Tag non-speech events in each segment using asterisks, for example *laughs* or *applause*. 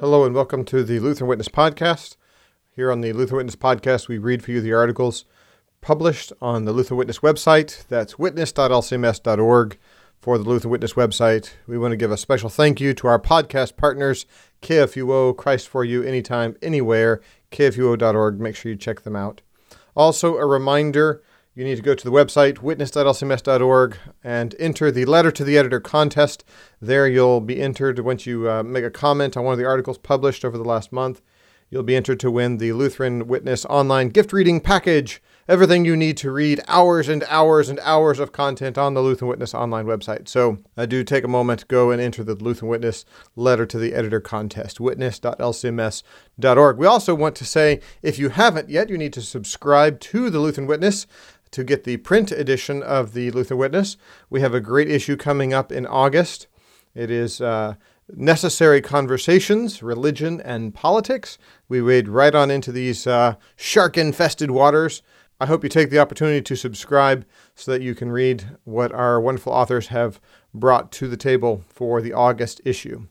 Hello and welcome to the Lutheran Witness Podcast. Here on the Lutheran Witness Podcast, we read for you the articles published on the Lutheran Witness website. That's witness.lcms.org for the Lutheran Witness website. We want to give a special thank you to our podcast partners, KFUO, Christ for You, Anytime, Anywhere, KFUO.org. Make sure you check them out. Also, a reminder you need to go to the website, witness.lcms.org, and enter the Letter to the Editor contest. There you'll be entered once you uh, make a comment on one of the articles published over the last month. You'll be entered to win the Lutheran Witness online gift reading package. Everything you need to read hours and hours and hours of content on the Lutheran Witness online website. So I do take a moment, go and enter the Lutheran Witness letter to the editor contest, witness.lcms.org. We also want to say if you haven't yet, you need to subscribe to the Lutheran Witness to get the print edition of the Luther Witness. We have a great issue coming up in August. It is uh, Necessary Conversations, Religion, and Politics. We wade right on into these uh, shark infested waters. I hope you take the opportunity to subscribe so that you can read what our wonderful authors have brought to the table for the August issue.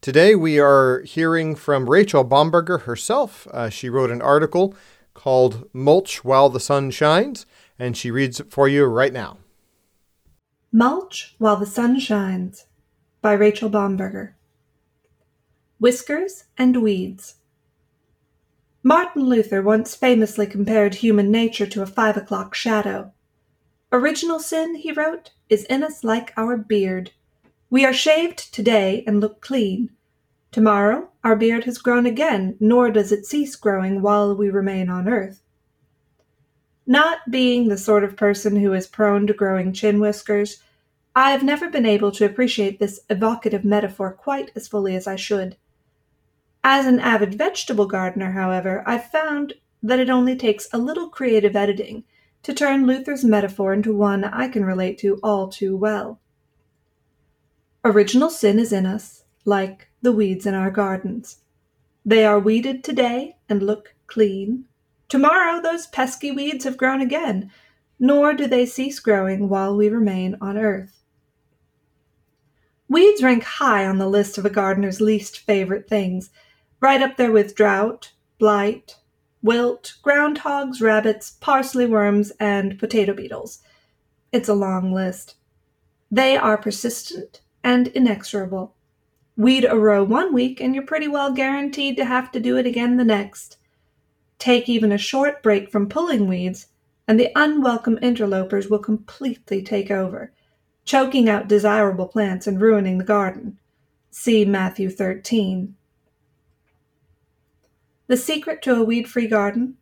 Today we are hearing from Rachel Bomberger herself. Uh, she wrote an article called Mulch While the Sun Shines, and she reads it for you right now. Mulch While the Sun Shines by Rachel Bomberger. Whiskers and Weeds. Martin Luther once famously compared human nature to a five o'clock shadow. Original sin, he wrote, is in us like our beard. We are shaved today and look clean. Tomorrow our beard has grown again, nor does it cease growing while we remain on earth. Not being the sort of person who is prone to growing chin whiskers, I have never been able to appreciate this evocative metaphor quite as fully as I should. As an avid vegetable gardener, however, I've found that it only takes a little creative editing to turn Luther's metaphor into one I can relate to all too well. Original sin is in us, like the weeds in our gardens. They are weeded today and look clean. Tomorrow those pesky weeds have grown again, nor do they cease growing while we remain on earth. Weeds rank high on the list of a gardener's least favorite things, right up there with drought, blight, wilt, groundhogs, rabbits, parsley worms, and potato beetles. It's a long list. They are persistent and inexorable. Weed a row one week, and you're pretty well guaranteed to have to do it again the next. Take even a short break from pulling weeds, and the unwelcome interlopers will completely take over choking out desirable plants and ruining the garden. See Matthew 13. The secret to a weed free garden?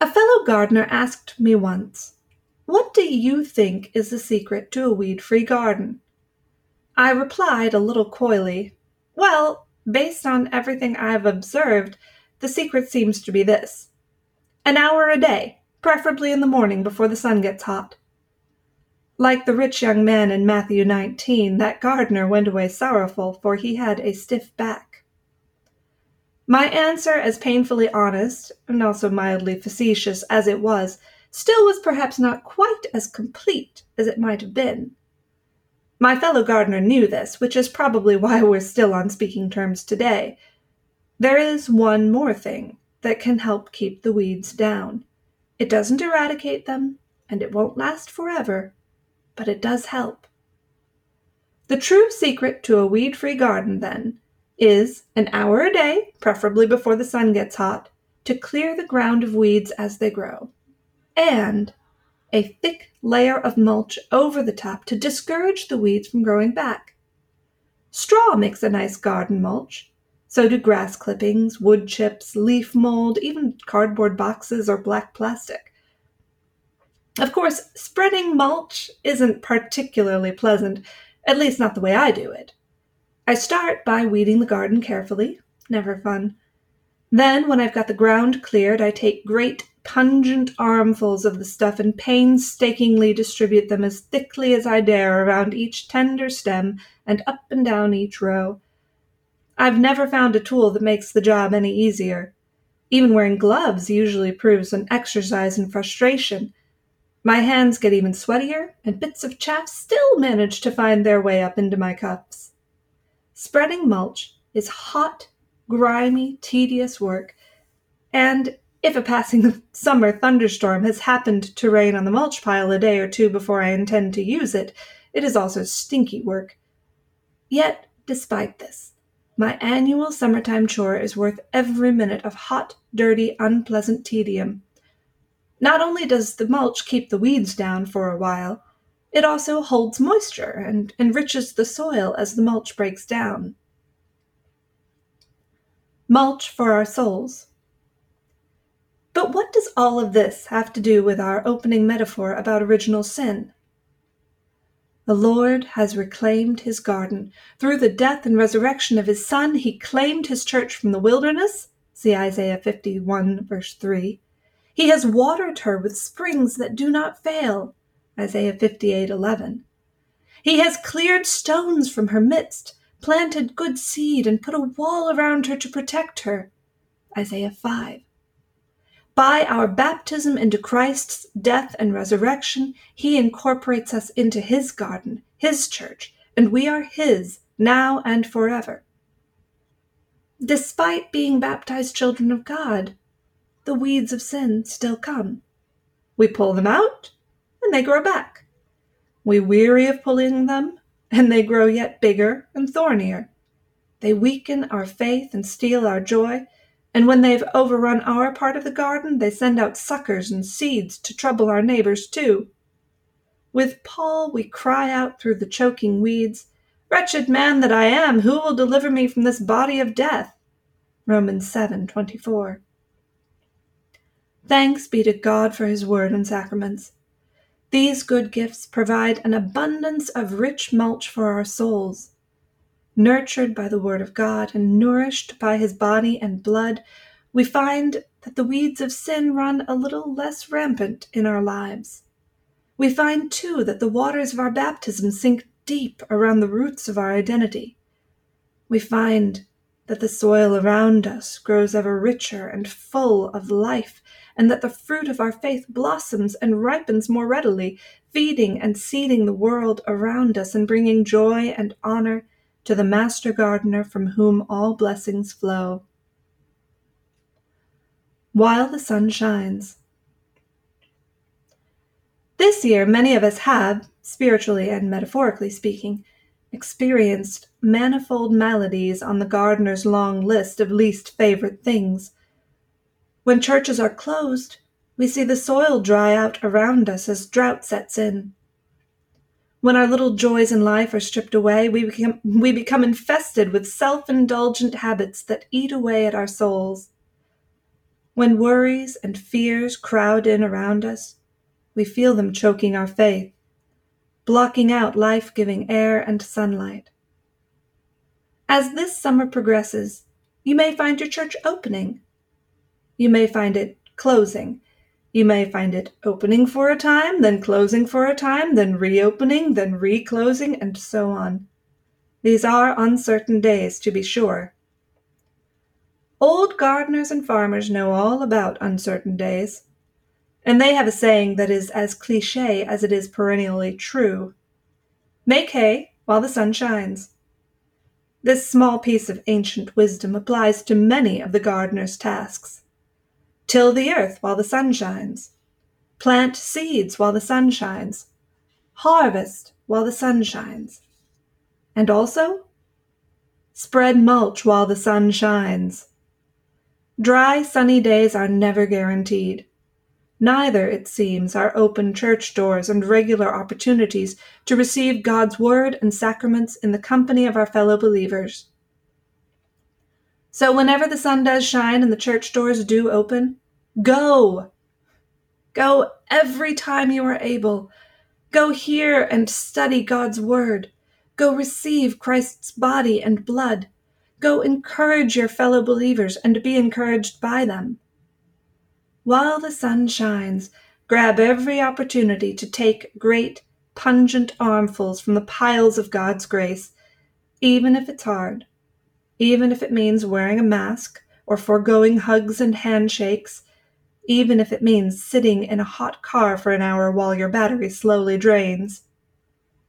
A fellow gardener asked me once, What do you think is the secret to a weed free garden? I replied a little coyly, Well, based on everything I've observed, the secret seems to be this an hour a day, preferably in the morning before the sun gets hot. Like the rich young man in Matthew 19, that gardener went away sorrowful, for he had a stiff back. My answer, as painfully honest, and also mildly facetious as it was, still was perhaps not quite as complete as it might have been. My fellow gardener knew this, which is probably why we're still on speaking terms today. There is one more thing that can help keep the weeds down. It doesn't eradicate them, and it won't last forever, but it does help. The true secret to a weed free garden, then, is an hour a day, preferably before the sun gets hot, to clear the ground of weeds as they grow, and a thick layer of mulch over the top to discourage the weeds from growing back. Straw makes a nice garden mulch. So do grass clippings, wood chips, leaf mold, even cardboard boxes or black plastic. Of course, spreading mulch isn't particularly pleasant, at least not the way I do it. I start by weeding the garden carefully, never fun. Then, when I've got the ground cleared, I take great pungent armfuls of the stuff and painstakingly distribute them as thickly as I dare around each tender stem and up and down each row. I've never found a tool that makes the job any easier. Even wearing gloves usually proves an exercise in frustration my hands get even sweatier, and bits of chaff still manage to find their way up into my cuffs. Spreading mulch is hot, grimy, tedious work, and if a passing *laughs* summer thunderstorm has happened to rain on the mulch pile a day or two before I intend to use it, it is also stinky work. Yet, despite this, my annual summertime chore is worth every minute of hot, dirty, unpleasant tedium. Not only does the mulch keep the weeds down for a while, it also holds moisture and enriches the soil as the mulch breaks down. Mulch for our souls. But what does all of this have to do with our opening metaphor about original sin? The Lord has reclaimed his garden. Through the death and resurrection of his Son, he claimed his church from the wilderness. See Isaiah 51, verse 3. He has watered her with springs that do not fail. Isaiah 58, 11. He has cleared stones from her midst, planted good seed, and put a wall around her to protect her. Isaiah 5. By our baptism into Christ's death and resurrection, he incorporates us into his garden, his church, and we are his now and forever. Despite being baptized children of God, the weeds of sin still come. We pull them out, and they grow back. We weary of pulling them, and they grow yet bigger and thornier. They weaken our faith and steal our joy, and when they've overrun our part of the garden, they send out suckers and seeds to trouble our neighbors too. With Paul, we cry out through the choking weeds, Wretched man that I am, who will deliver me from this body of death? Romans 7:24. Thanks be to God for his word and sacraments. These good gifts provide an abundance of rich mulch for our souls nurtured by the Word of God and nourished by His body and blood, we find that the weeds of sin run a little less rampant in our lives. We find, too, that the waters of our baptism sink deep around the roots of our identity. We find that the soil around us grows ever richer and full of life, and that the fruit of our faith blossoms and ripens more readily, feeding and seeding the world around us and bringing joy and honor to the Master Gardener from whom all blessings flow. While the sun shines. This year, many of us have, spiritually and metaphorically speaking, experienced manifold maladies on the gardener's long list of least favorite things. When churches are closed, we see the soil dry out around us as drought sets in. When our little joys in life are stripped away, we become, we become infested with self indulgent habits that eat away at our souls. When worries and fears crowd in around us, we feel them choking our faith, blocking out life giving air and sunlight. As this summer progresses, you may find your church opening. You may find it closing you may find it opening for a time, then closing for a time, then reopening, then reclosing, and so on. These are uncertain days, to be sure. Old gardeners and farmers know all about uncertain days, and they have a saying that is as cliche as it is perennially true Make hay while the sun shines. This small piece of ancient wisdom applies to many of the gardener's tasks. Till the earth while the sun shines. Plant seeds while the sun shines. Harvest while the sun shines. And also, spread mulch while the sun shines. Dry, sunny days are never guaranteed. Neither, it seems, are open church doors and regular opportunities to receive God's word and sacraments in the company of our fellow believers. So, whenever the sun does shine and the church doors do open, Go. Go every time you are able. Go hear and study God's Word. Go receive Christ's body and blood. Go encourage your fellow believers and be encouraged by them. While the sun shines, grab every opportunity to take great, pungent armfuls from the piles of God's grace, even if it's hard, even if it means wearing a mask or foregoing hugs and handshakes even if it means sitting in a hot car for an hour while your battery slowly drains.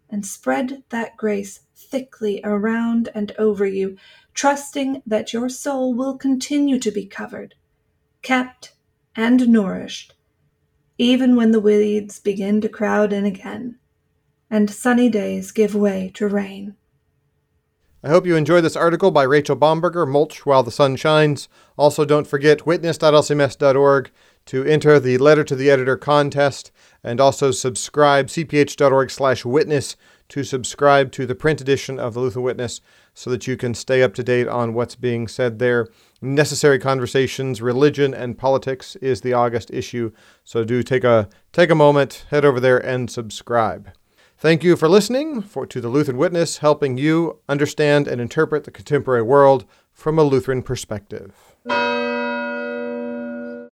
and spread that grace thickly around and over you, trusting that your soul will continue to be covered, kept, and nourished, even when the weeds begin to crowd in again, and sunny days give way to rain. I hope you enjoyed this article by Rachel Bomberger, Mulch While the Sun Shines. Also, don't forget witness.lcms.org to enter the Letter to the Editor contest and also subscribe, cph.org slash witness, to subscribe to the print edition of the Lutheran Witness so that you can stay up to date on what's being said there. Necessary Conversations, Religion and Politics is the August issue, so do take a take a moment, head over there and subscribe. Thank you for listening for, to the Lutheran Witness, helping you understand and interpret the contemporary world from a Lutheran perspective.